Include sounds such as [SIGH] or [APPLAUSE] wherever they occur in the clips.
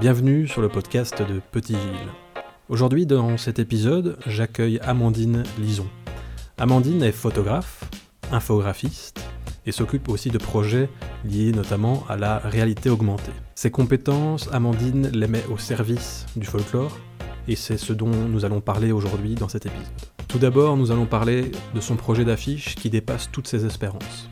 Bienvenue sur le podcast de Petit Gilles. Aujourd'hui, dans cet épisode, j'accueille Amandine Lison. Amandine est photographe, infographiste et s'occupe aussi de projets liés notamment à la réalité augmentée. Ses compétences, Amandine les met au service du folklore et c'est ce dont nous allons parler aujourd'hui dans cet épisode. Tout d'abord, nous allons parler de son projet d'affiche qui dépasse toutes ses espérances.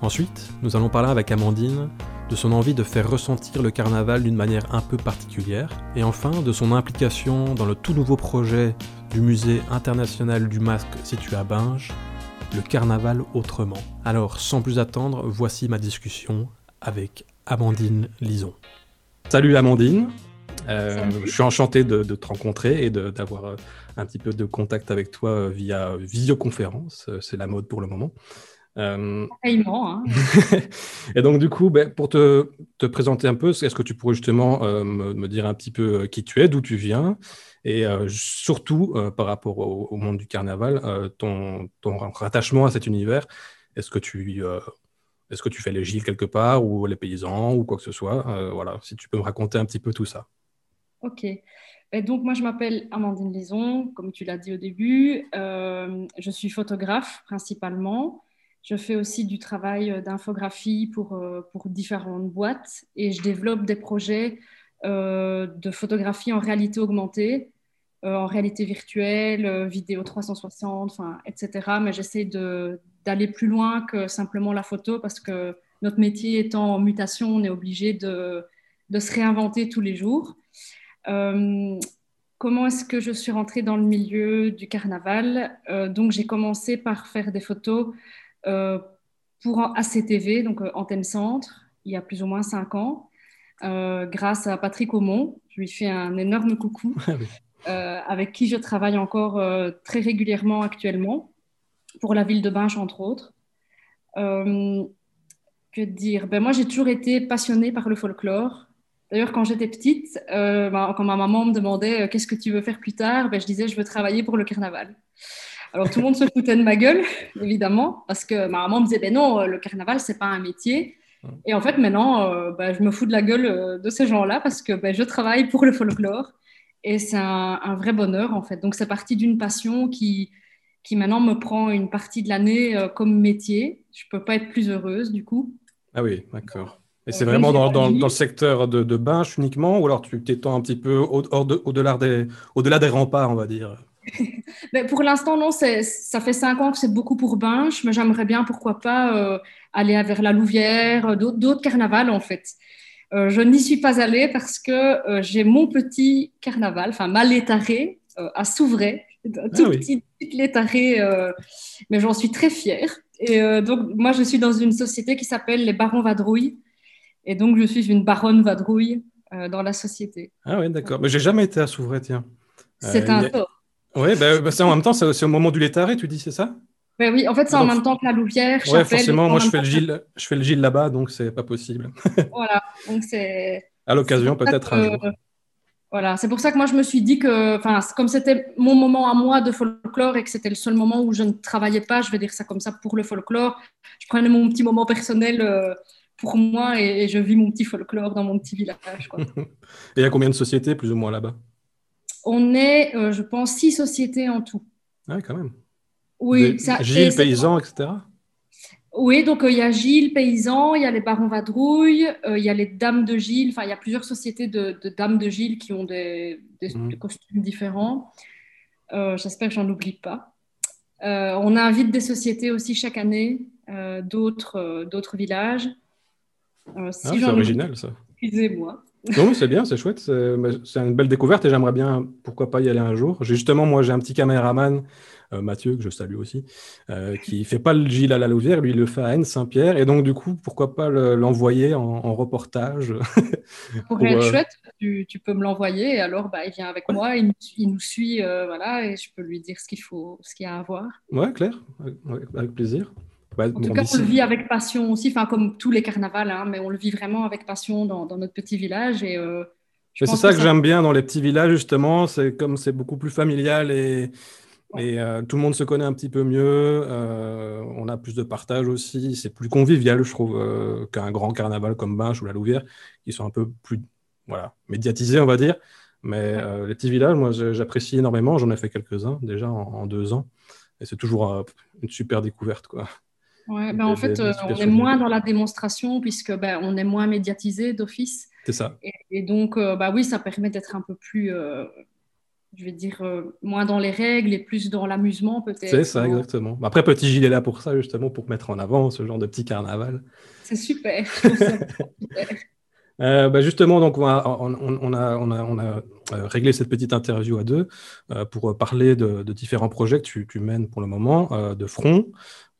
Ensuite, nous allons parler avec Amandine de son envie de faire ressentir le carnaval d'une manière un peu particulière, et enfin de son implication dans le tout nouveau projet du musée international du masque situé à Binge, le carnaval autrement. Alors, sans plus attendre, voici ma discussion avec Amandine Lison. Salut Amandine, euh, je suis enchanté de, te rencontrer et d'avoir euh, un petit peu de contact avec toi euh, via visioconférence, c'est la mode pour le moment. Euh... Hein. [LAUGHS] et donc, du coup, ben, pour te, te, présenter un peu, est-ce que tu pourrais justement euh, me, dire un petit peu euh, qui tu es, d'où tu viens, et euh, surtout par rapport au, monde du carnaval, ton, ton, rattachement à cet univers Est-ce que tu. est-ce que tu fais les gilles quelque part, ou les paysans, ou quoi que ce soit Voilà, si tu peux me raconter un petit peu tout ça. Ok. Et donc, moi, je m'appelle Amandine Lison, comme tu l'as dit au début. je suis photographe principalement. Je fais aussi du travail euh, d'infographie pour, euh, pour différentes boîtes et je développe des projets euh, de photographie en réalité augmentée, en réalité virtuelle, vidéo 360, enfin, etc. Mais j'essaie d'aller plus loin que simplement la photo parce que notre métier étant en mutation, on est obligé de, de se réinventer tous les jours. comment est-ce que je suis rentrée dans le milieu du carnaval? Donc j'ai commencé par faire des photos pour ACTV, donc euh, Antenne Centre, il y a plus ou moins cinq ans, euh, grâce à Patrick Aumont. Je lui fais un énorme coucou, [LAUGHS] ah avec qui je travaille encore très régulièrement actuellement, pour la ville de Binche, entre autres. que dire? Ben, Moi, j'ai toujours été passionnée par le folklore. D'ailleurs, quand j'étais petite, quand ma maman me demandait qu'est-ce que tu veux faire plus tard, ben, je disais je veux travailler pour le carnaval. Alors tout le monde se foutait de ma gueule, évidemment, parce que ma maman me disait ben non, le carnaval c'est pas un métier. Et en fait maintenant, euh, ben, je me fous de la gueule euh, de ces gens-là parce que ben, je travaille pour le folklore et c'est un, vrai bonheur en fait. Donc c'est parti d'une passion qui qui maintenant me prend une partie de l'année euh, comme métier. Je peux pas être plus heureuse du coup. Ah oui, d'accord. Et c'est vraiment dans, dans, le secteur de, de Binche uniquement, ou alors tu t'étends un petit peu au-delà des, au des remparts, on va dire? Mais [LAUGHS] pour l'instant, non, ça fait cinq ans que c'est beaucoup pour Binche, mais j'aimerais bien, pourquoi pas, euh, aller vers la Louvière, euh, d'autres carnavals en fait. Euh, je n'y suis pas allée parce que j'ai mon petit carnaval, enfin ma létarée à Souvray, tout ah petit, létarée, mais j'en suis très fière. Et donc, moi, je suis dans une société qui s'appelle les Barons Vadrouille. Et donc, je suis une baronne Vadrouille dans la société. Ah oui, d'accord. Mais j'ai jamais été à Souvray, tiens. C'est un tort. Oui, bah, bah en même temps, c'est au moment du létaré, tu dis, c'est ça? Bah Oui, en fait, c'est en même temps que la Louvière. Oui, forcément, moi, je fais, le Gilles, je fais le Gilles là-bas, donc c'est pas possible. [LAUGHS] voilà, donc c'est. À l'occasion, peut-être un jour. Voilà, c'est pour ça que moi, je me suis dit que, enfin, comme c'était mon moment à moi de folklore et que c'était le seul moment où je ne travaillais pas, je vais dire ça comme ça, pour le folklore, je prenais mon petit moment personnel. Euh, pour moi et, je vis mon petit folklore dans mon petit village. Quoi. [LAUGHS] et il y a combien de sociétés plus ou moins là-bas? On est, euh, je pense, six sociétés en tout. Ah, quand même. Oui. Ça, Gilles, Paysan, etc. Oui, donc euh, il y a Gilles, Paysan, il y a les Barons Vadrouille, euh, il y a les Dames de Gilles, enfin il y a plusieurs sociétés de, Dames de Gilles qui ont des, mhm. costumes différents. J'espère que j'en oublie pas. on invite des sociétés aussi chaque année, d'autres villages. ah, c'est original ça. Excusez-moi. Non, c'est bien, c'est chouette. C'est une belle découverte et j'aimerais bien, pourquoi pas, y aller un jour. Justement, moi, j'ai un petit caméraman, euh, Mathieu, que je salue aussi, euh, qui [LAUGHS] fait pas le Gilles à la Louvière, lui, il le fait à N-Saint-Pierre. Et donc, du coup, pourquoi pas l'envoyer en, reportage? Pour, être euh, chouette, tu, peux me l'envoyer et alors bah, il vient avec moi, il, nous suit, voilà, et je peux lui dire ce qu'il faut, ce qu'il y a à voir. Ouais, clair, avec plaisir en tout cas, on le vit avec passion aussi, enfin comme tous les carnavals, hein, mais on le vit vraiment avec passion dans, notre petit village. Et euh, c'est ça que, j'aime bien dans les petits villages justement, c'est comme c'est beaucoup plus familial et, et euh, tout le monde se connaît un petit peu mieux. Euh, on a plus de partage aussi, c'est plus convivial, je trouve, qu'un grand carnaval comme Binche ou la Louvière, qui sont un peu plus voilà, médiatisés, on va dire. Mais les petits villages, moi, j'apprécie énormément. J'en ai fait quelques-uns déjà en, deux ans. Et c'est toujours une super découverte, quoi. Ouais, ben en fait, on est moins dans la démonstration puisque ben, on est moins médiatisé d'office. C'est ça. Et, donc, bah oui, ça permet d'être un peu plus je vais dire, euh, moins dans les règles et plus dans l'amusement peut-être. C'est ça, exactement. Après, Petit Gilles est là pour ça, justement, pour mettre en avant ce genre de petit carnaval. C'est super. [LAUGHS] Euh, bah, justement, donc, on a, on, a, on a, on a euh, réglé cette petite interview à deux pour parler de, différents projets que tu, mènes pour le moment de front.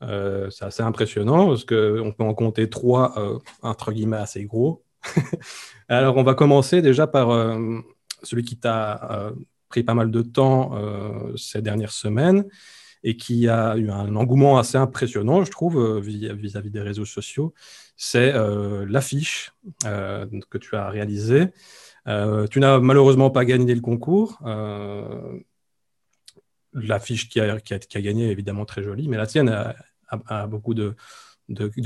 c'est assez impressionnant parce qu'on peut en compter trois, entre guillemets, assez gros. [LAUGHS] Alors, on va commencer déjà par celui qui t'a pris pas mal de temps euh, ces dernières semaines et qui a eu un engouement assez impressionnant, je trouve, euh, vis-à-vis des réseaux sociaux, c'est euh, l'affiche que tu as réalisée. Tu n'as malheureusement pas gagné le concours. L'affiche qui a, gagné est évidemment très jolie, mais la tienne a beaucoup de,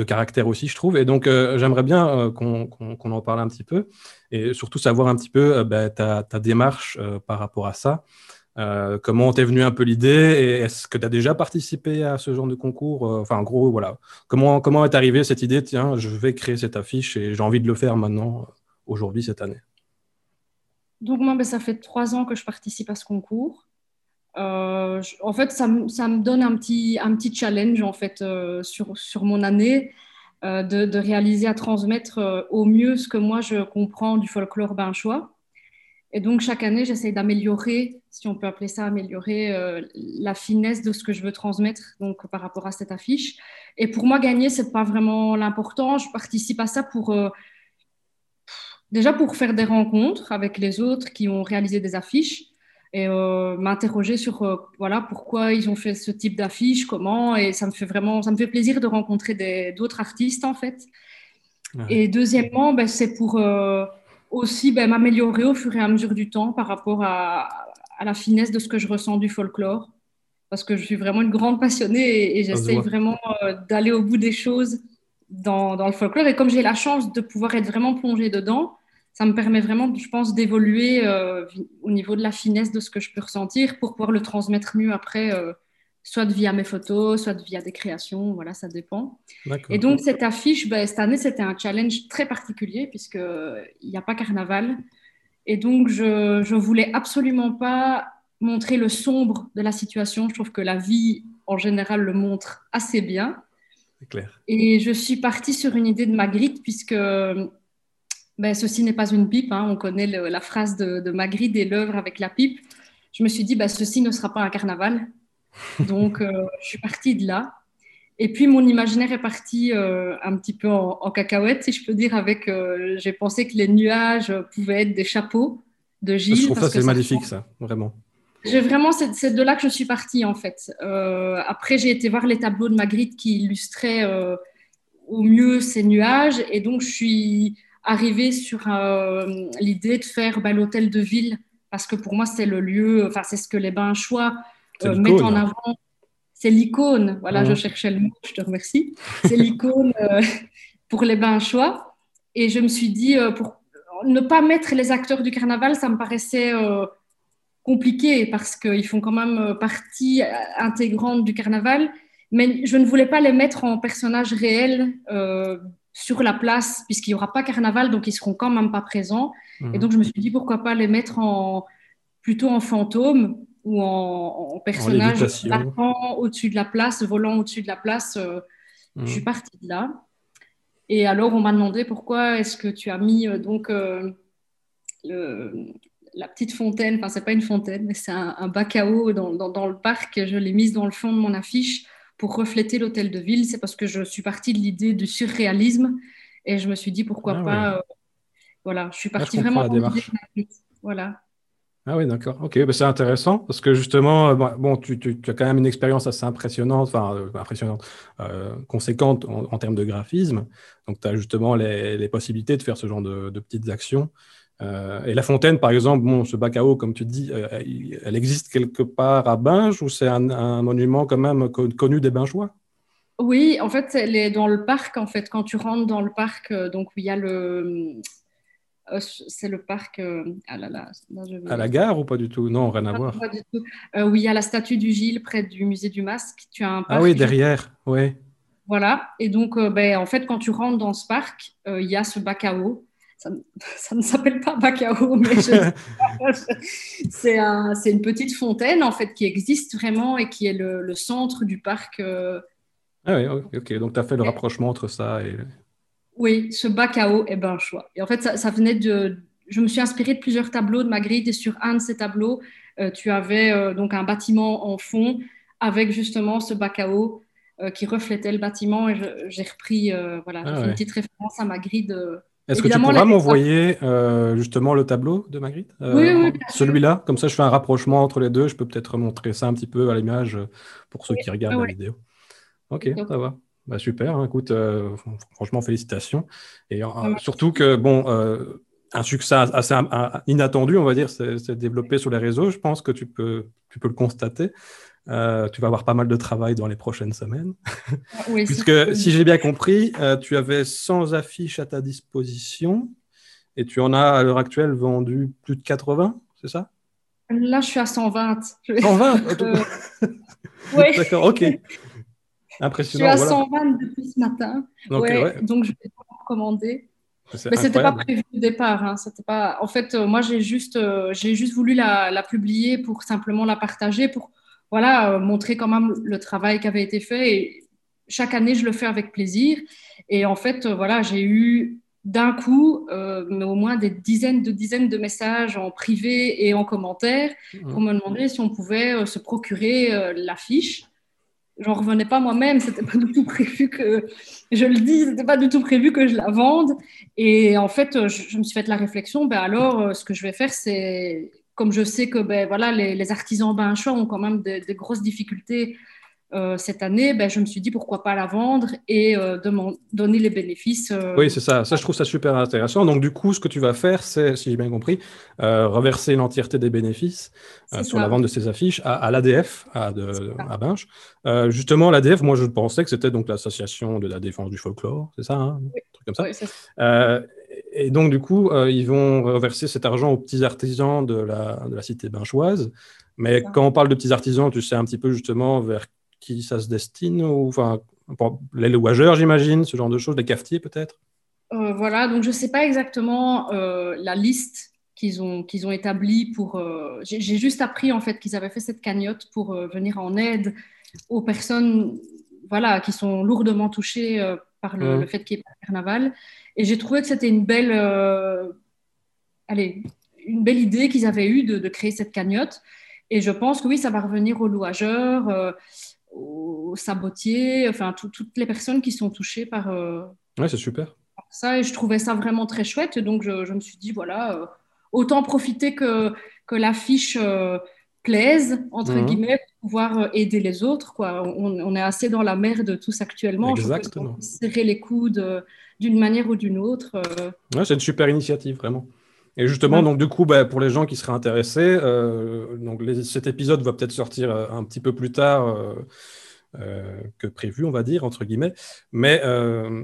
caractère aussi, je trouve. Et donc, euh, j'aimerais bien euh, qu'on en parle un petit peu et surtout savoir un petit peu euh, ben, ta, démarche par rapport à ça. comment t'es venu un peu l'idée est-ce que tu as déjà participé à ce genre de concours Enfin, en gros, voilà. Comment est arrivée cette idée Tiens, je vais créer cette affiche et j'ai envie de le faire maintenant, aujourd'hui, cette année? Donc, moi, ben, ça fait trois ans que je participe à ce concours. Euh, en fait, ça, me donne un petit, un petit challenge en fait, euh, sur, sur mon année euh, de, réaliser à transmettre au mieux ce que moi je comprends du folklore binchois. Et donc, chaque année, j'essaie d'améliorer, si on peut appeler ça améliorer, la finesse de ce que je veux transmettre donc, par rapport à cette affiche. Et pour moi, gagner, ce n'est pas vraiment l'important. Je participe à ça pour déjà pour faire des rencontres avec les autres qui ont réalisé des affiches et euh, m'interroger sur euh, voilà pourquoi ils ont fait ce type d'affiche, comment et ça me fait vraiment ça me fait plaisir de rencontrer d'autres artistes en fait. Et deuxièmement, ben, c'est pour euh, aussi ben, m'améliorer au fur et à mesure du temps par rapport à, à, la finesse de ce que je ressens du folklore. Parce que je suis vraiment une grande passionnée et, et j'essaye vraiment d'aller au bout des choses dans, dans, le folklore. Et comme j'ai la chance de pouvoir être vraiment plongée dedans ça me permet vraiment, je pense, d'évoluer euh, au niveau de la finesse de ce que je peux ressentir pour pouvoir le transmettre mieux après, euh, soit via mes photos, soit via des créations, voilà, ça dépend. Et donc, cette affiche, ben, cette année, c'était un challenge très particulier puisqu'il n'y a pas carnaval. Et donc, je ne voulais absolument pas montrer le sombre de la situation. Je trouve que la vie, en général, le montre assez bien. Clair. Et je suis partie sur une idée de Magritte, puisque ben, ceci n'est pas une pipe. Hein. On connaît la phrase de, Magritte et l'œuvre avec la pipe. Je me suis dit, ben, ceci ne sera pas un carnaval. [LAUGHS] Donc, euh, je suis partie de là. Et puis, mon imaginaire est parti euh, un petit peu en, cacahuète, si je peux dire, avec. Euh, j'ai pensé que les nuages pouvaient être des chapeaux de Gilles. Je trouve ça, c'est magnifique, ça, vraiment. J'ai vraiment, c'est de là que je suis partie, en fait. après, j'ai été voir les tableaux de Magritte qui illustraient au mieux ces nuages. Et donc, je suis arriver sur euh, l'idée de faire bah, l'hôtel de ville, parce que pour moi, c'est le lieu, enfin, c'est ce que les Binchois euh, mettent en avant. C'est l'icône, voilà, je cherchais le mot, je te remercie. C'est l'icône euh, [LAUGHS] pour les Binchois. Et je me suis dit, pour ne pas mettre les acteurs du carnaval, ça me paraissait compliqué parce qu'ils font quand même partie intégrante du carnaval. Mais je ne voulais pas les mettre en personnages réels sur la place, puisqu'il n'y aura pas carnaval, donc ils seront quand même pas présents. Et donc, je me suis dit, pourquoi pas les mettre en, plutôt en fantôme ou en, en personnage au-dessus de la place, volant au-dessus de la place. Euh, je suis mhm. partie de là. Et alors, on m'a demandé pourquoi est-ce que tu as mis euh, donc euh, la petite fontaine, enfin, c'est pas une fontaine, mais c'est un, bac à eau dans, dans, le parc. Je l'ai mise dans le fond de mon affiche pour refléter l'hôtel de ville, c'est parce que je suis partie de l'idée du surréalisme et je me suis dit pourquoi ah pas. Euh, voilà, je suis ah, partie vraiment de Voilà. Ah oui, d'accord. Ok, bah, c'est intéressant parce que justement, euh, bon, tu, as quand même une expérience assez impressionnante, enfin euh, impressionnante, conséquente en, termes de graphisme. Donc, tu as justement les, possibilités de faire ce genre de, de petites actions. Euh, et la fontaine, par exemple, bon, ce bac à eau, comme tu dis, euh, elle existe quelque part à Binge ou c'est un, monument quand même connu des Bingeois? Oui, en fait, elle est dans le parc. En fait, quand tu rentres dans le parc, euh, donc il y a le, c'est le parc. ah là là, À la gare ou pas du tout? Non, rien à voir. Pas du tout. oui, il y a la statue du Gilles près du musée du Masque. Tu as un ah oui, derrière, oui. Voilà. Et donc, ben, en fait, quand tu rentres dans ce parc, il y a ce bac à eau [LAUGHS] ça, ne s'appelle pas Bacao, mais [LAUGHS] c'est un, une petite fontaine en fait qui existe vraiment et qui est le, centre du parc. Euh. Ah oui, ok. Donc tu as fait le rapprochement entre ça et. Oui, ce Bacao est ben choix. Et en fait, ça, venait de. Je me suis inspirée de plusieurs tableaux de Magritte et sur un de ces tableaux, euh, tu avais euh, donc un bâtiment en fond avec justement ce Bacao qui reflétait le bâtiment et j'ai repris voilà, ah une petite référence à Magritte est-ce que tu pourras m'envoyer euh, justement le tableau de Magritte euh, Oui, oui. Celui-là, comme ça je fais un rapprochement entre les deux. Je peux peut-être montrer ça un petit peu à l'image euh, pour ceux qui regardent la vidéo. Ok, ça va. Bah, super, hein, écoute, franchement, félicitations. Et surtout que, bon, un succès assez inattendu, on va dire, c'est développé sur les réseaux. Je pense que tu peux, tu peux le constater. Euh, tu vas avoir pas mal de travail dans les prochaines semaines. [LAUGHS] Ah Puisque, si j'ai bien compris, euh, tu avais 100 affiches à ta disposition et tu en as à l'heure actuelle vendu plus de 80, c'est ça? Là, je suis à 120. 120 euh, [LAUGHS] Oui. D'accord, ok. Impressionnant. Je suis à 120 depuis ce matin. Donc, donc je vais recommander. Mais c'était pas prévu au départ. Hein. Pas... En fait, moi, j'ai juste, j'ai juste voulu la, la, publier pour simplement la partager, pour voilà, euh, montrer quand même le travail qui avait été fait. Et chaque année, je le fais avec plaisir. Et en fait, euh, voilà, j'ai eu d'un coup, euh, mais au moins des dizaines de dizaines de messages en privé et en commentaire pour me demander si on pouvait se procurer l'affiche. J'en revenais pas moi-même, c'était pas du tout prévu que je le dis, c'était pas du tout prévu que je la vende. Et en fait, je, me suis fait la réflexion, ben alors, ce que je vais faire, c'est comme je sais que ben, voilà, les, les artisans choix ont quand même de, grosses difficultés euh, cette année, ben, je me suis dit pourquoi pas la vendre et euh, donner les bénéfices. Euh, oui, c'est ça. Ça, je trouve ça super intéressant. Donc, du coup, ce que tu vas faire, c'est, si j'ai bien compris, reverser l'entièreté des bénéfices sur la vente de ces affiches à, l'ADF, à, à Binche. justement, l'ADF, moi, je pensais que c'était donc l'association de la défense du folklore, c'est ça, hein, un truc comme ça. Oui, ça et donc, du coup, euh, ils vont reverser cet argent aux petits artisans de la, de la cité binchoise. Mais quand on parle de petits artisans, tu sais un petit peu justement vers qui ça se destine ou, enfin, Les louageurs, j'imagine, ce genre de choses, les cafetiers peut-être? Euh, Voilà, donc je ne sais pas exactement euh, la liste qu'ils ont, qu'ils ont établie pour... J'ai juste appris en fait qu'ils avaient fait cette cagnotte pour venir en aide aux personnes voilà, qui sont lourdement touchées par le, le fait qu'il n'y ait pas de carnaval. Et j'ai trouvé que c'était une belle, euh, allez, une belle idée qu'ils avaient eue de, créer cette cagnotte. Et je pense que oui, ça va revenir aux louageurs, euh, aux sabotiers, enfin toutes les personnes qui sont touchées par. Euh, ouais, c'est super. ça, et je trouvais ça vraiment très chouette. Donc je, je me suis dit, voilà, autant profiter que, que l'affiche plaise, entre mhm. guillemets, pour pouvoir aider les autres. Quoi. On, on, est assez dans la merde tous actuellement. Exactement. serrer les coudes d'une manière ou d'une autre. Euh. c'est une super initiative, vraiment. Et justement, donc du coup, bah, pour les gens qui seraient intéressés, euh, donc cet épisode va peut-être sortir euh, un petit peu plus tard que prévu, on va dire entre guillemets. Mais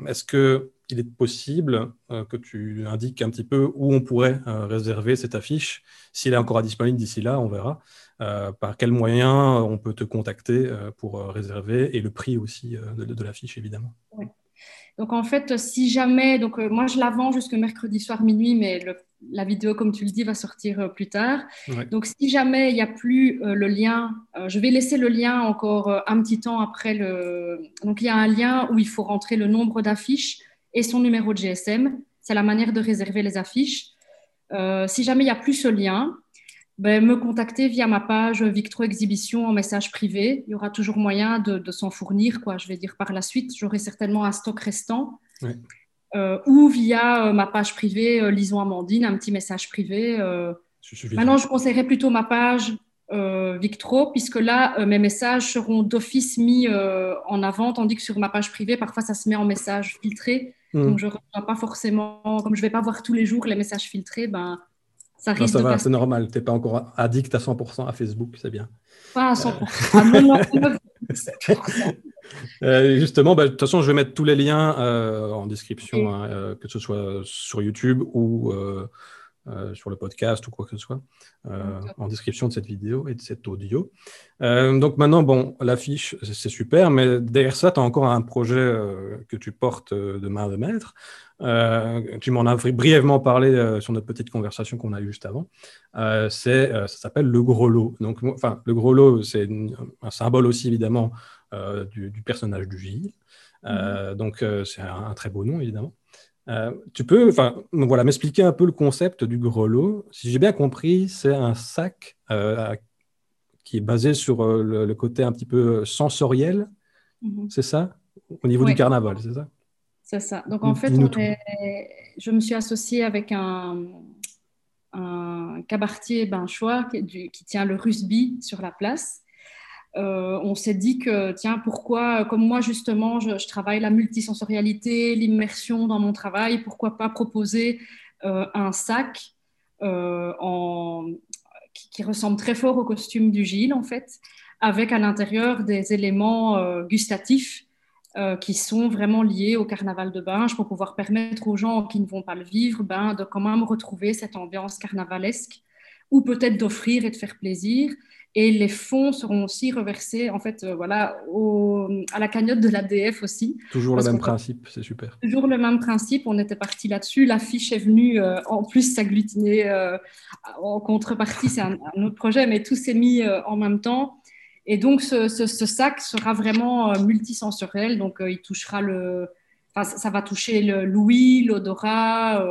est-ce que il est possible que tu indiques un petit peu où on pourrait réserver cette affiche? S'il est encore disponible d'ici là, on verra. Par quels moyens on peut te contacter pour réserver et le prix aussi de, l'affiche, évidemment. Donc en fait, si jamais, donc euh, moi je la vends jusque mercredi soir minuit, mais la vidéo, comme tu le dis, va sortir euh, plus tard. Donc si jamais il n'y a plus euh, le lien, je vais laisser le lien encore un petit temps après le. Donc il y a un lien où il faut rentrer le nombre d'affiches et son numéro de GSM. C'est la manière de réserver les affiches. si jamais il n'y a plus ce lien, ben, me contacter via ma page Victro Exhibition en message privé. Il y aura toujours moyen de, s'en fournir, quoi. Je vais dire par la suite, j'aurai certainement un stock restant. Euh, ou via euh, ma page privée euh, Lison Amandine, un petit message privé. Maintenant, je conseillerais plutôt ma page Victro, puisque là, mes messages seront d'office mis en avant, tandis que sur ma page privée, parfois, ça se met en message filtré. Hmm. Donc, je ne reçois pas forcément, comme je ne vais pas voir tous les jours les messages filtrés, ben, ça risque va, c'est normal. Tu n'es pas encore addict à 100% à Facebook, c'est bien. Pas à 100%. [LAUGHS] justement, bah, de toute façon, je vais mettre tous les liens en description, hein, que ce soit sur YouTube ou euh, sur le podcast ou quoi que ce soit, euh, en description de cette vidéo et de cet audio. Euh, donc maintenant, bon, l'affiche, c'est super, mais derrière ça, tu as encore un projet que tu portes de main de maître. tu m'en as brièvement parlé sur notre petite conversation qu'on a eue juste avant. c'est, ça s'appelle le gros lot. Donc, enfin, le gros lot, c'est un symbole aussi évidemment du, personnage du Gilles. Mm-hmm. Donc, c'est un, très beau nom évidemment. Euh, tu peux voilà, m'expliquer un peu le concept du grelot. Si j'ai bien compris, c'est un sac euh, qui est basé sur euh, le, côté un petit peu sensoriel, mhm. c'est ça? Au niveau du carnaval, c'est ça? C'est ça. Donc en fait, je me suis associée avec un, un cabaretier benchois qui, qui tient le Rusby sur la place. Euh, on s'est dit que, tiens, pourquoi, comme moi justement, je, travaille la multisensorialité, l'immersion dans mon travail, pourquoi pas proposer euh, un sac euh, qui, ressemble très fort au costume du Gilles, en fait, avec à l'intérieur des éléments gustatifs qui sont vraiment liés au carnaval de Binge pour pouvoir permettre aux gens qui ne vont pas le vivre ben, de quand même retrouver cette ambiance carnavalesque ou peut-être d'offrir et de faire plaisir. Et les fonds seront aussi reversés en fait, euh, voilà, à la cagnotte de l'ADF aussi. Toujours le même principe, c'est super. Toujours le même principe, on était parti là-dessus. L'affiche est venue euh, en plus s'agglutiner euh, en contrepartie, c'est un, autre projet, mais tout s'est mis en même temps. Et donc ce, sac sera vraiment multisensoriel, donc il touchera le, enfin, ça va toucher l'ouïe, l'odorat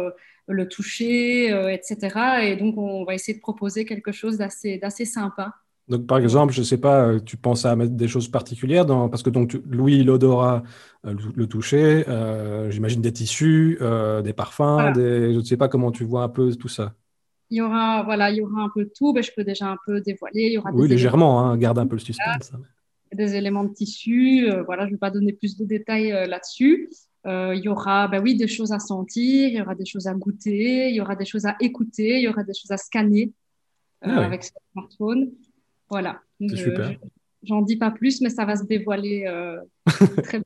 le toucher, etc. Et donc, on va essayer de proposer quelque chose d'assez sympa. Donc, par exemple, je ne sais pas, euh, tu penses à mettre des choses particulières dans, parce que donc Louis l'odorat, euh, le, toucher, euh, j'imagine des tissus, des parfums, je ne sais pas comment tu vois un peu tout ça. Il y aura, voilà, il y aura un peu de tout, mais je peux déjà un peu dévoiler. Il y aura oui, légèrement, hein, garde un peu le suspense. Des éléments de tissu, voilà, je ne vais pas donner plus de détails là-dessus. Il y aura, ben oui, des choses à sentir, il y aura des choses à goûter, il y aura des choses à écouter, il y aura des choses à scanner ah avec ce smartphone. Voilà. J'en dis pas plus, mais ça va se dévoiler euh, [LAUGHS] très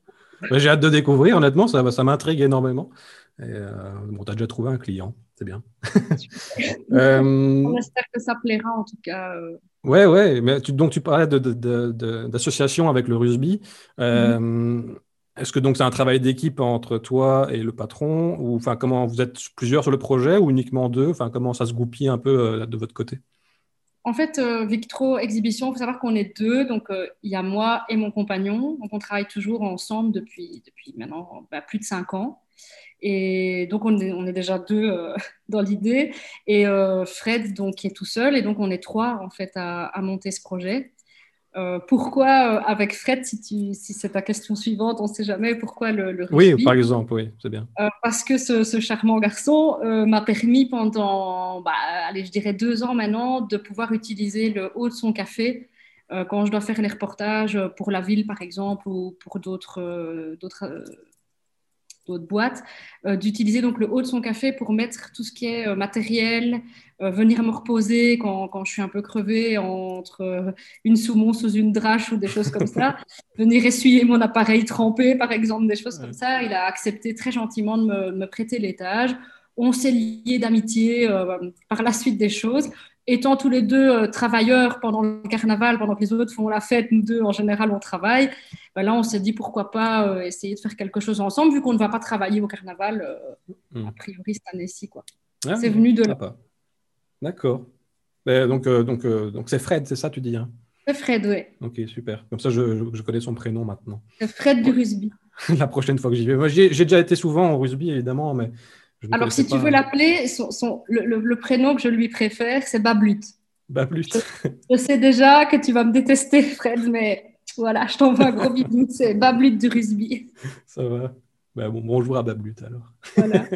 J'ai hâte de découvrir, honnêtement, ça, ça m'intrigue énormément. Euh, bon, tu as déjà trouvé un client, c'est bien. [LAUGHS] euh... On espère que ça plaira en tout cas. Euh. Ouais, ouais, mais donc tu parlais d'association avec le rugby. Mhm. Est-ce que donc c'est un travail d'équipe entre toi et le patron ou enfin comment vous êtes plusieurs sur le projet ou uniquement deux? Enfin comment ça se goupille un peu de votre côté? En fait, euh, Victro Exhibition, il faut savoir qu'on est deux. Donc, euh, il y a moi et mon compagnon. Donc, on travaille toujours ensemble depuis, depuis maintenant bah, plus de cinq ans. Et donc, on est, déjà deux euh, [LAUGHS] dans l'idée. Et Fred, donc, est tout seul. Et donc, on est trois, en fait, à monter ce projet. Euh, pourquoi, euh, avec Fred, si, c'est ta question suivante, on ne sait jamais pourquoi le, rugby Oui, par exemple, oui, c'est bien. Euh, parce que ce, charmant garçon m'a permis pendant, bah, allez, je dirais deux ans maintenant, de pouvoir utiliser le haut de son café quand je dois faire les reportages pour la ville, par exemple, ou pour d'autres d'autres boîtes, euh, d'utiliser donc le haut de son café pour mettre tout ce qui est euh, matériel, euh, venir me reposer quand, quand, je suis un peu crevée entre une saumon sous une drache ou des choses comme ça, [LAUGHS] venir essuyer mon appareil trempé par exemple, des choses comme ça. Il a accepté très gentiment de me, me prêter l'étage. On s'est liés d'amitié par la suite des choses étant tous les deux euh, travailleurs pendant le carnaval, pendant que les autres font la fête, nous deux, en général, on travaille. Ben là, on s'est dit pourquoi pas euh, essayer de faire quelque chose ensemble, vu qu'on ne va pas travailler au carnaval, euh, hmm. a priori, cette année-ci. Ah, c'est venu de là. D'accord. Ben, donc, donc, donc c'est Fred, c'est ça, tu dis hein? C'est Fred, oui. Ok, super. Comme ça, je, je connais son prénom maintenant. C'est Fred du rugby. [LAUGHS] la prochaine fois que j'y vais. Moi, j'ai déjà été souvent au rugby, évidemment, mais alors, si tu veux l'appeler, son, le, prénom que je lui préfère, c'est Bablut. Bablut. Je, sais déjà que tu vas me détester, Fred, mais voilà, je t'envoie un gros [LAUGHS] bisou. C'est Bablut du rugby. Ça va. Ben, bon, bonjour à Bablut alors. Voilà. [LAUGHS]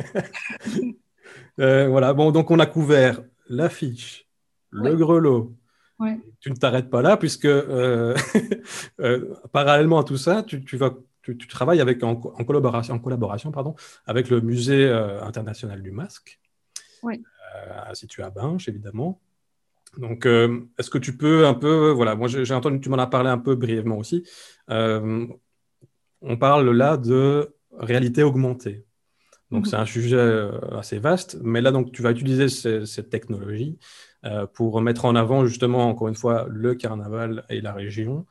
Euh, voilà. Bon, donc on a couvert l'affiche, le grelot. Ouais. Tu ne t'arrêtes pas là, puisque euh, [LAUGHS] euh, parallèlement à tout ça, tu, tu vas tu, travailles avec, en, collaboration, en collaboration pardon, avec le Musée euh, international du masque, oui. euh, situé à Binche, évidemment. Donc, euh, est-ce que tu peux un peu, voilà, moi j'ai entendu, tu m'en as parlé un peu brièvement aussi. Euh, on parle là de réalité augmentée. Donc, mhm. c'est un sujet assez vaste, mais là, donc, tu vas utiliser cette technologie euh, pour mettre en avant, justement, encore une fois, le carnaval et la région.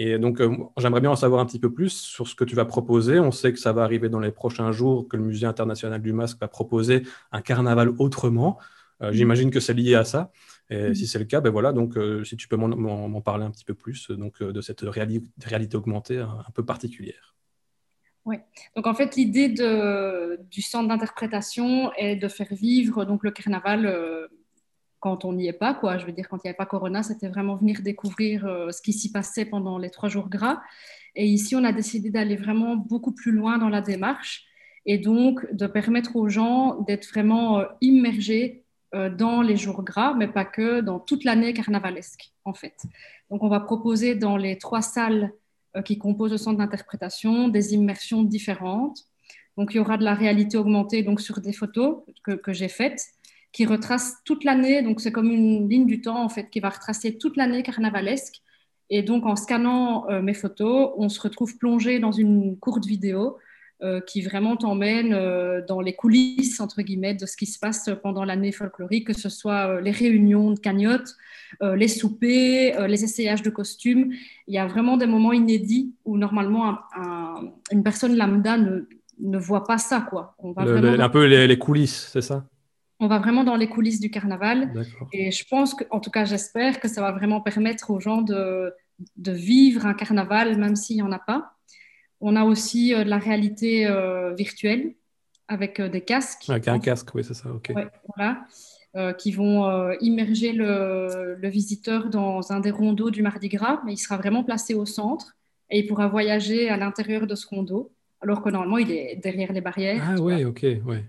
Et donc, euh, j'aimerais bien en savoir un petit peu plus sur ce que tu vas proposer. On sait que ça va arriver dans les prochains jours, que le Musée international du masque va proposer un carnaval autrement. Mhm. J'imagine que c'est lié à ça. Et mhm. si c'est le cas, ben voilà, donc si tu peux m'en parler un petit peu plus donc, de cette réalité augmentée un peu particulière. Oui. Donc en fait, l'idée du centre d'interprétation est de faire vivre donc le carnaval euh, quand on n'y est pas, quoi. Je veux dire, quand il n'y avait pas Corona, c'était vraiment venir découvrir euh, ce qui s'y passait pendant les trois jours gras. Et ici, on a décidé d'aller vraiment beaucoup plus loin dans la démarche et donc de permettre aux gens d'être vraiment euh, immergés dans les jours gras, mais pas que, dans toute l'année carnavalesque, en fait. Donc on va proposer dans les trois salles euh, qui composent le centre d'interprétation, des immersions différentes. Donc, il y aura de la réalité augmentée donc, sur des photos que j'ai faites qui retracent toute l'année. Donc, c'est comme une ligne du temps, en fait, qui va retracer toute l'année carnavalesque. Et donc, en scannant euh, mes photos, on se retrouve plongé dans une courte vidéo euh, qui vraiment t'emmène euh, dans les coulisses, entre guillemets, de ce qui se passe pendant l'année folklorique, que ce soit les réunions de cagnottes, les soupers, les essayages de costumes. Il y a vraiment des moments inédits où normalement une personne lambda ne, ne, voit pas ça. Quoi. On va Un peu les, les coulisses, c'est ça? On va vraiment dans les coulisses du carnaval. Et je pense que, en tout cas, j'espère que ça va vraiment permettre aux gens de, de vivre un carnaval, même s'il n'y en a pas. On a aussi euh, de la réalité euh, virtuelle avec euh, des casques. Avec un casque, oui, c'est ça, ok. voilà. qui vont immerger le, visiteur dans un des rondeaux du Mardi Gras, mais il sera vraiment placé au centre et il pourra voyager à l'intérieur de ce rondeau, alors que normalement il est derrière les barrières. Ah oui, ok, ouais.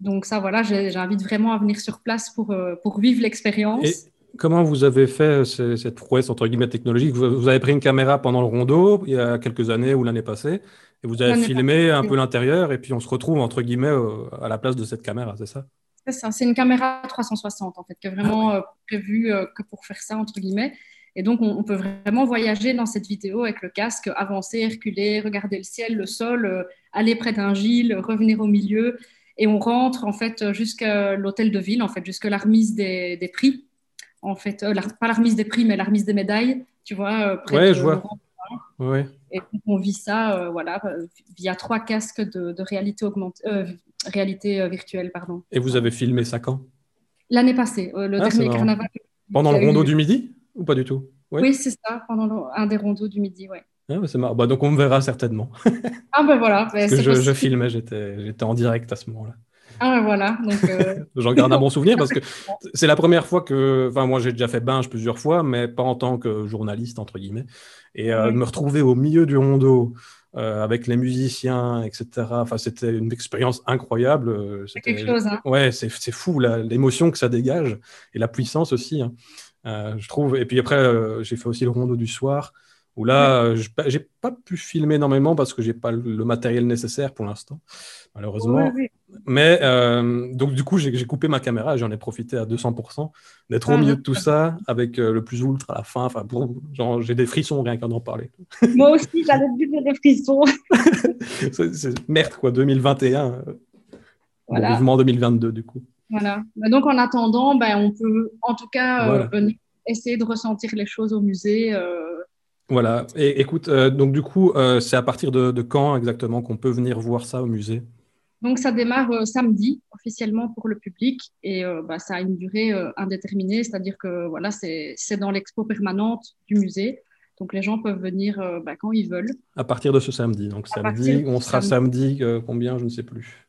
Donc ça, voilà, j'invite vraiment à venir sur place pour, pour vivre l'expérience. Comment vous avez fait euh, cette prouesse entre guillemets technologique? Vous, avez pris une caméra pendant le rondeau il y a quelques années ou l'année passée et vous avez filmé un peu l'intérieur et puis on se retrouve entre guillemets à la place de cette caméra, c'est ça? C'est ça, c'est une caméra 360 en fait qui est vraiment ah euh, prévue euh, que pour faire ça entre guillemets. Et donc on, peut vraiment voyager dans cette vidéo avec le casque, avancer, reculer, regarder le ciel, le sol, aller près d'un gîte, revenir au milieu et on rentre en fait jusqu'à l'hôtel de ville en fait jusqu'à la remise des, des prix en fait, euh, pas la remise des prix, mais la remise des médailles, tu vois. Euh, près je vois. Ouais. Et on vit ça, euh, voilà, via trois casques de, réalité augmentée, réalité virtuelle, pardon. Et vous avez filmé ça quand? L'année passée, le ah, dernier carnaval. Pendant le rondeau du midi ou pas du tout? Oui, c'est ça, pendant un des rondeaux du midi, ouais. Ah, c'est marrant. Bah, donc on me verra certainement. [LAUGHS] ah ben voilà. Parce que je, je, filmais, j'étais en direct à ce moment-là. Ah voilà. Euh, [LAUGHS] J'en garde un bon souvenir parce que [LAUGHS] c'est la première fois que, enfin moi j'ai déjà fait Binge plusieurs fois, mais pas en tant que journaliste entre guillemets. Et euh, me retrouver au milieu du rondeau euh, avec les musiciens, etc. Enfin c'était une expérience incroyable. C'est quelque chose. Hein. Ouais, c'est fou l'émotion que ça dégage et la puissance aussi. Hein. je trouve. Et puis après j'ai fait aussi le rondeau du soir où là, je j'ai pas pu filmer énormément parce que j'ai pas le matériel nécessaire pour l'instant, malheureusement. Mais euh, donc, du coup, j'ai coupé ma caméra, j'en ai profité à 200% d'être au ah, milieu de tout ça avec euh, le plus ultra à la fin. Enfin, genre, j'ai des frissons rien qu'en en parler. [LAUGHS] Moi aussi, j'avais des frissons. [LAUGHS] c'est merde, quoi, 2021. Euh, voilà. mouvement 2022, du coup. Voilà. Bah, donc, en attendant, ben, on peut en tout cas essayer de ressentir les choses au musée. Voilà. Et écoute, donc du coup, c'est à partir de, de quand exactement qu'on peut venir voir ça au musée? Donc, ça démarre euh, samedi officiellement pour le public et euh, bah, ça a une durée euh, indéterminée, c'est-à-dire que voilà, c'est dans l'expo permanente du musée. Donc, les gens peuvent venir bah, quand ils veulent. À partir de ce samedi. Donc, samedi, on sera samedi, combien Je ne sais plus.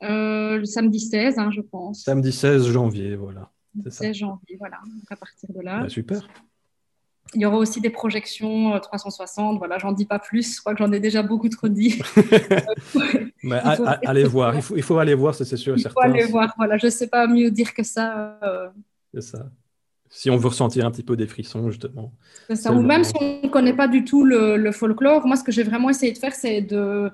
le samedi 16, hein, je pense. Samedi 16 janvier, voilà. 16 janvier, voilà. Donc, à partir de là. Bah, super. Il y aura aussi des projections 360. Euh, voilà, j'en dis pas plus. Je crois que j'en ai déjà beaucoup trop dit. [LAUGHS] Mais allez voir. Il faut, il faut aller voir, c'est sûr. Il faut aller voir. Voilà, je sais pas mieux dire que ça. Euh. C'est ça. Si on veut ressentir un petit peu des frissons, justement. C'est ça. Ou même si on ne connaît pas du tout le, folklore, moi, ce que j'ai vraiment essayé de faire, c'est de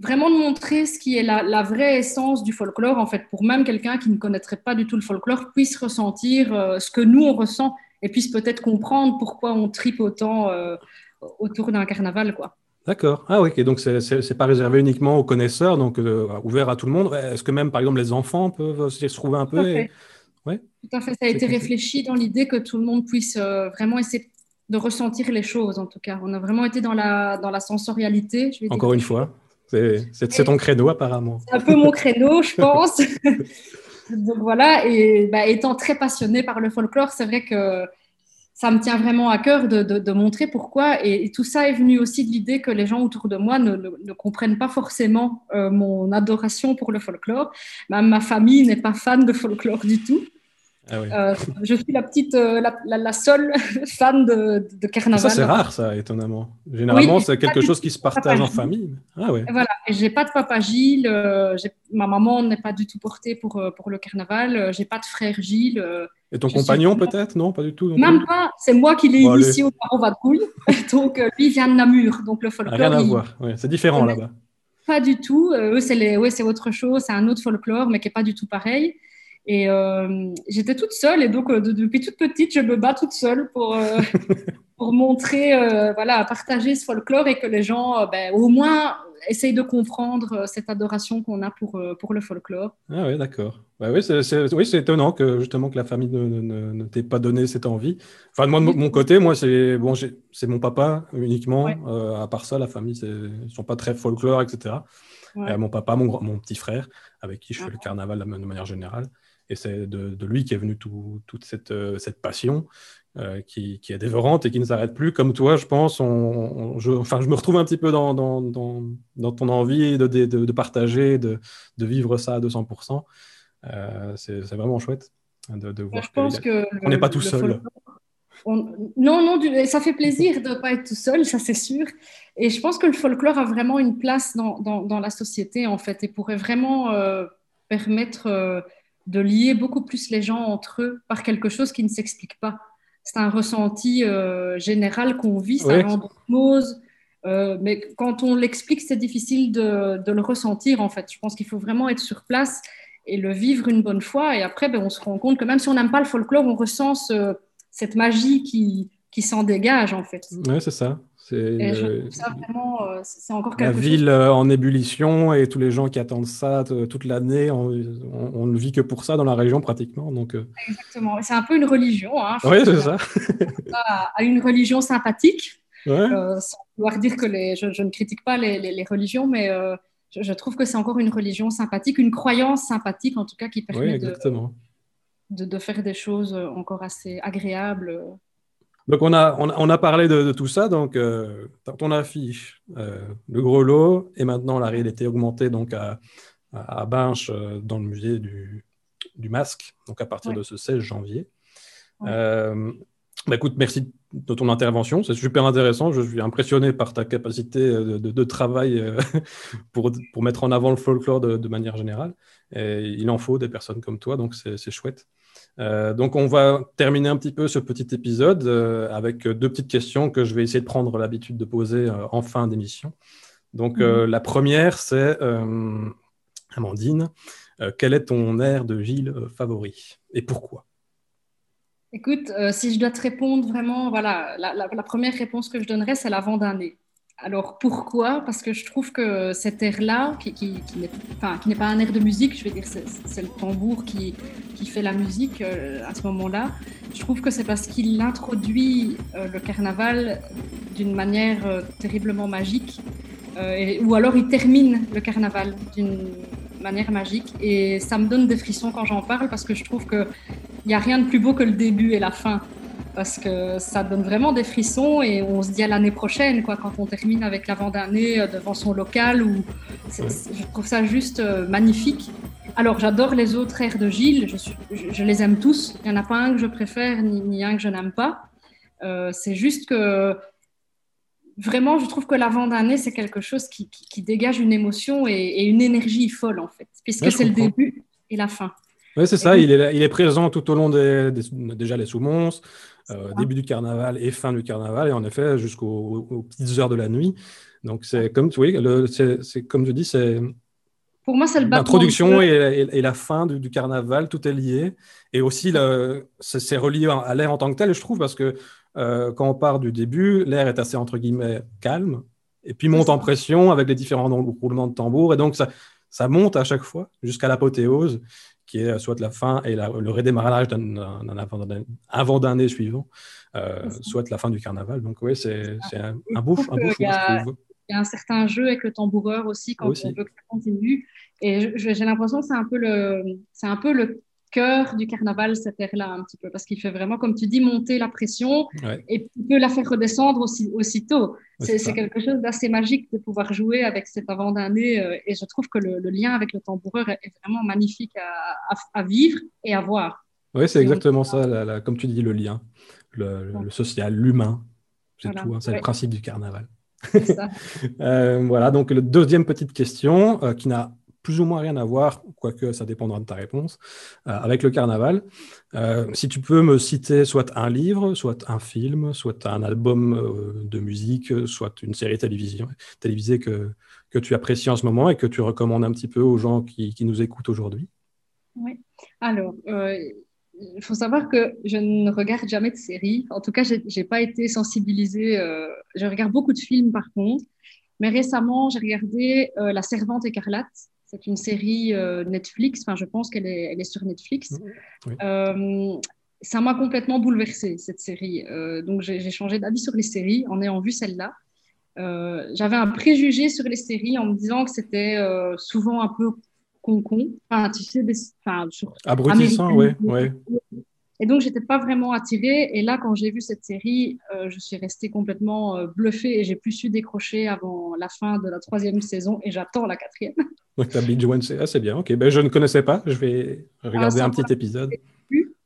vraiment de montrer ce qui est la, la, vraie essence du folklore, en fait, pour même quelqu'un qui ne connaîtrait pas du tout le folklore puisse ressentir euh, ce que nous, on ressent et puisse peut-être comprendre pourquoi on tripe autant euh, autour d'un carnaval. Quoi. D'accord. Ah oui, et donc c'est pas réservé uniquement aux connaisseurs, donc euh, ouvert à tout le monde. Est-ce que même, par exemple, les enfants peuvent se trouver un peu Tout Ouais. Tout à fait. Ça a été réfléchi dans l'idée que tout le monde puisse euh, vraiment essayer de ressentir les choses, en tout cas. On a vraiment été dans la, dans la sensorialité. Je vais Encore une fois, c'est ton créneau apparemment. C'est un peu mon créneau, je pense. [LAUGHS] donc voilà, et bah, étant très passionnée par le folklore, c'est vrai que ça me tient vraiment à cœur de, montrer pourquoi. Et, tout ça est venu aussi de l'idée que les gens autour de moi ne, comprennent pas forcément euh, mon adoration pour le folklore. ma famille n'est pas fan de folklore du tout. Ah euh, je suis la petite, euh, la, seule [LAUGHS] fan de, de carnaval. Ça, c'est rare, ça, étonnamment. Généralement, c'est quelque chose qui se partage en famille. Ah ouais. voilà, j'ai pas de papa Gilles, euh, ma maman n'est pas du tout portée pour, pour le carnaval, j'ai pas de frère Gilles. et ton compagnon, peut-être? Non, pas du tout. Même pas, c'est moi qui l'ai initié au Paro Vadrouille. [LAUGHS] donc, lui vient de Namur, donc le folklore. Rien à voir, c'est différent là-bas. Pas du tout. eux, c'est ouais, autre chose, c'est un autre folklore, mais qui n'est pas du tout pareil. Et euh, j'étais toute seule et donc euh, depuis toute petite, je me bats toute seule pour, euh, [LAUGHS] pour montrer, voilà, partager ce folklore et que les gens, ben, au moins, essayent de comprendre cette adoration qu'on a pour, pour le folklore. Ah oui, d'accord. Bah oui, c'est oui, étonnant que justement que la famille ne, ne, ne t'ait pas donné cette envie. Enfin, moi, de mon côté, moi, c'est bon, c'est mon papa uniquement. à part ça, la famille, ils sont pas très folklore, etc. mon papa, mon, mon petit frère, avec qui je fais le carnaval de manière générale. Et c'est de, lui qui est venue toute cette, euh, cette passion euh, qui, qui, est dévorante et qui ne s'arrête plus. Comme toi, je pense, on, je, enfin, je me retrouve un petit peu dans, dans, dans, ton envie de, de, de partager, de, vivre ça à 200%. Euh, c'est vraiment chouette de, voir qu'on n'est pas tout seul. Non, non, ça fait plaisir de ne pas être tout seul, ça c'est sûr. Et je pense que le folklore a vraiment une place dans, dans, la société, en fait, et pourrait vraiment permettre de lier beaucoup plus les gens entre eux par quelque chose qui ne s'explique pas. C'est un ressenti euh, général qu'on vit, ça rend euh, mais quand on l'explique, c'est difficile de, le ressentir en fait. Je pense qu'il faut vraiment être sur place et le vivre une bonne fois. Et après, ben, on se rend compte que même si on n'aime pas le folklore, on ressent cette magie qui, qui s'en dégage en fait. Oui, c'est ça. C'est euh, c'est encore quelque La ville euh, en ébullition et tous les gens qui attendent ça toute l'année, on, ne vit que pour ça dans la région pratiquement. Donc, euh. Exactement. C'est un peu une religion. Hein, oui, c'est ça. à une religion sympathique. sans vouloir dire que les, je, ne critique pas les, les, religions, mais je, trouve que c'est encore une religion sympathique, une croyance sympathique en tout cas qui permet de, de, de, faire des choses encore assez agréables donc, on a, on, a parlé de, tout ça. Donc, euh, ton affiche, euh, le gros lot, et maintenant la réalité augmentée donc à, à Binche, euh, dans le musée du, du, Masque, donc à partir de ce 16 janvier. Euh, bah, écoute, merci de ton intervention. C'est super intéressant. Je suis impressionné par ta capacité de, de, travail [LAUGHS] pour, pour, mettre en avant le folklore de, de, manière générale. Et il en faut des personnes comme toi, donc c'est chouette. Euh, donc, on va terminer un petit peu ce petit épisode euh, avec deux petites questions que je vais essayer de prendre l'habitude de poser euh, en fin d'émission. Donc, mhm. la première, c'est Amandine, quel est ton air de Gilles favori et pourquoi? Écoute, si je dois te répondre vraiment, voilà, la, la première réponse que je donnerais, c'est l'avant-d'année. Alors pourquoi? Parce que je trouve que cet air-là, qui, n'est pas un air de musique, je vais dire c'est le tambour qui, fait la musique euh, à ce moment-là, je trouve que c'est parce qu'il introduit euh, le carnaval d'une manière euh, terriblement magique, ou alors il termine le carnaval d'une manière magique, et ça me donne des frissons quand j'en parle parce que je trouve qu'il n'y a rien de plus beau que le début et la fin parce que ça donne vraiment des frissons et on se dit à l'année prochaine, quoi, quand on termine avec l'avant-dernier euh, devant son local. Ou je trouve ça juste euh, magnifique. Alors j'adore les autres airs de Gilles, je, je, les aime tous. Il n'y en a pas un que je préfère ni, un que je n'aime pas. Euh, c'est juste que vraiment, je trouve que l'avant-dernier, c'est quelque chose qui, qui, dégage une émotion et, une énergie folle, en fait, puisque c'est le début et la fin. Oui, c'est ça, il est, il est, présent tout au long des, déjà les sous-mons, euh, début du carnaval et fin du carnaval, et en effet jusqu'aux petites heures de la nuit. Donc c'est comme, oui, c'est comme tu dis, c'est pour moi, c'est le L'introduction et, et, la fin du, carnaval, tout est lié. Et aussi, c'est relié à l'air en tant que tel, je trouve, parce que euh, quand on part du début, l'air est assez, entre guillemets, calme. et puis monte en pression avec les différents roulements de tambour. Et donc, ça, ça monte à chaque fois jusqu'à l'apothéose, qui est soit la fin et le redémarrage d'un avant-d'année suivant, euh, soit la fin du carnaval. Donc, oui, c'est un, un, beau, un beau choix, je trouve. Il y a un certain jeu avec le tamboureur aussi quand on veut que ça continue. Et j'ai l'impression que c'est un peu le, c'est un peu le cœur du carnaval, cette ère-là, un petit peu, parce qu'il fait vraiment, comme tu dis, monter la pression et tu peux la faire redescendre aussi, aussitôt. C'est quelque chose d'assez magique de pouvoir jouer avec cet avant d'année. Euh, et je trouve que le, lien avec le tamboureur est, vraiment magnifique à, vivre et à voir. Oui, c'est exactement ça, comme tu dis, le lien, le, social, l'humain. C'est tout, hein, c'est le principe du carnaval. [LAUGHS] euh, voilà, donc le deuxième petite question euh, qui n'a plus ou moins rien à voir, quoique ça dépendra de ta réponse, euh, avec le carnaval. Euh, si tu peux me citer soit un livre, soit un film, soit un album euh, de musique, soit une série télévisée que, tu apprécies en ce moment et que tu recommandes un petit peu aux gens qui, qui nous écoutent aujourd'hui. Oui, alors, il faut savoir que je ne regarde jamais de séries. En tout cas, je n'ai pas été sensibilisée. je regarde beaucoup de films par contre. Mais récemment, j'ai regardé La Servante écarlate c'est une série euh, Netflix, enfin je pense qu'elle est, elle est sur Netflix. Mmh, euh, ça m'a complètement bouleversée, cette série. Euh, donc j'ai changé d'avis sur les séries en ayant vu celle-là. J'avais un préjugé sur les séries en me disant que c'était souvent un peu con-con. Enfin, tu sais, des, enfin, Abrutissant, oui. Ouais. Et donc, j'étais pas vraiment attirée. Et là, quand j'ai vu cette série, je suis restée complètement bluffée et j'ai plus su décrocher avant la fin de la troisième saison et j'attends la quatrième. [LAUGHS] [LAUGHS] Donc, la binge one, c'est bien. Ok, ben, je ne connaissais pas. Je vais regarder ah, un petit épisode.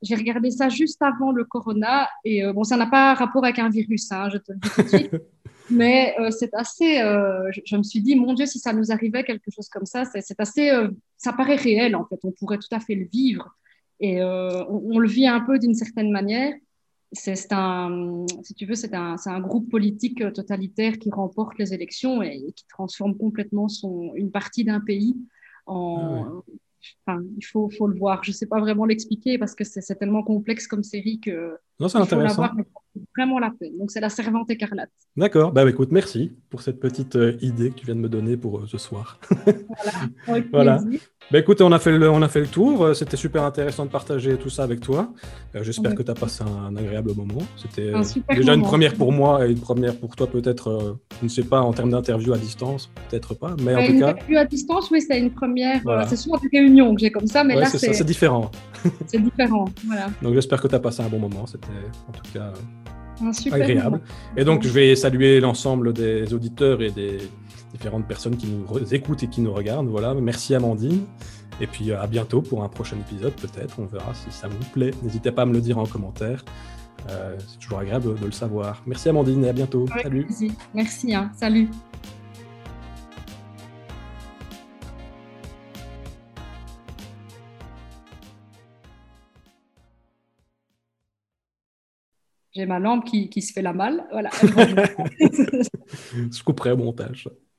J'ai regardé ça juste avant le corona. Et euh, bon, ça n'a pas rapport avec un virus, hein, je te le dis tout de suite. [LAUGHS] Mais euh, c'est assez. Euh, je, me suis dit, mon Dieu, si ça nous arrivait quelque chose comme ça, c'est assez. ça paraît réel, en fait. On pourrait tout à fait le vivre. Et on, on, le vit un peu d'une certaine manière c'est un, si tu veux, c'est un, un, groupe politique totalitaire qui remporte les élections et, qui transforme complètement son, une partie d'un pays en. Ah enfin, il faut, faut, le voir. Je ne sais pas vraiment l'expliquer parce que c'est tellement complexe comme série que. Non, c'est intéressant vraiment la peine. Donc, c'est La Servante écarlate. D'accord. Bah, écoute, merci pour cette petite euh, idée que tu viens de me donner pour euh, ce soir. voilà. [LAUGHS] voilà. Bah, écoute, on a, fait le, on a fait le tour. Euh, c'était super intéressant de partager tout ça avec toi. J'espère que tu as passé un, agréable moment. C'était déjà une première pour moi et une première pour toi, peut-être, je ne sais pas, en termes d'interview à distance, peut-être pas. Mais en tout cas. Interview à distance, oui, c'est une première. C'est souvent des réunions que j'ai comme ça, mais là, c'est différent. [LAUGHS] c'est différent. Voilà. Donc, j'espère que tu as passé un bon moment. C'était en tout cas agréable. Et donc, je vais saluer l'ensemble des auditeurs et des différentes personnes qui nous écoutent et qui nous regardent. Voilà, merci Amandine. Et puis à bientôt pour un prochain épisode, peut-être. On verra si ça vous plaît. N'hésitez pas à me le dire en commentaire. Euh, c'est toujours agréable de, le savoir. Merci Amandine et à bientôt. salut. Merci. Hein. Salut. j'ai ma lampe qui, qui, se fait la malle. Voilà. [LAUGHS] [LAUGHS] Je couperai au montage.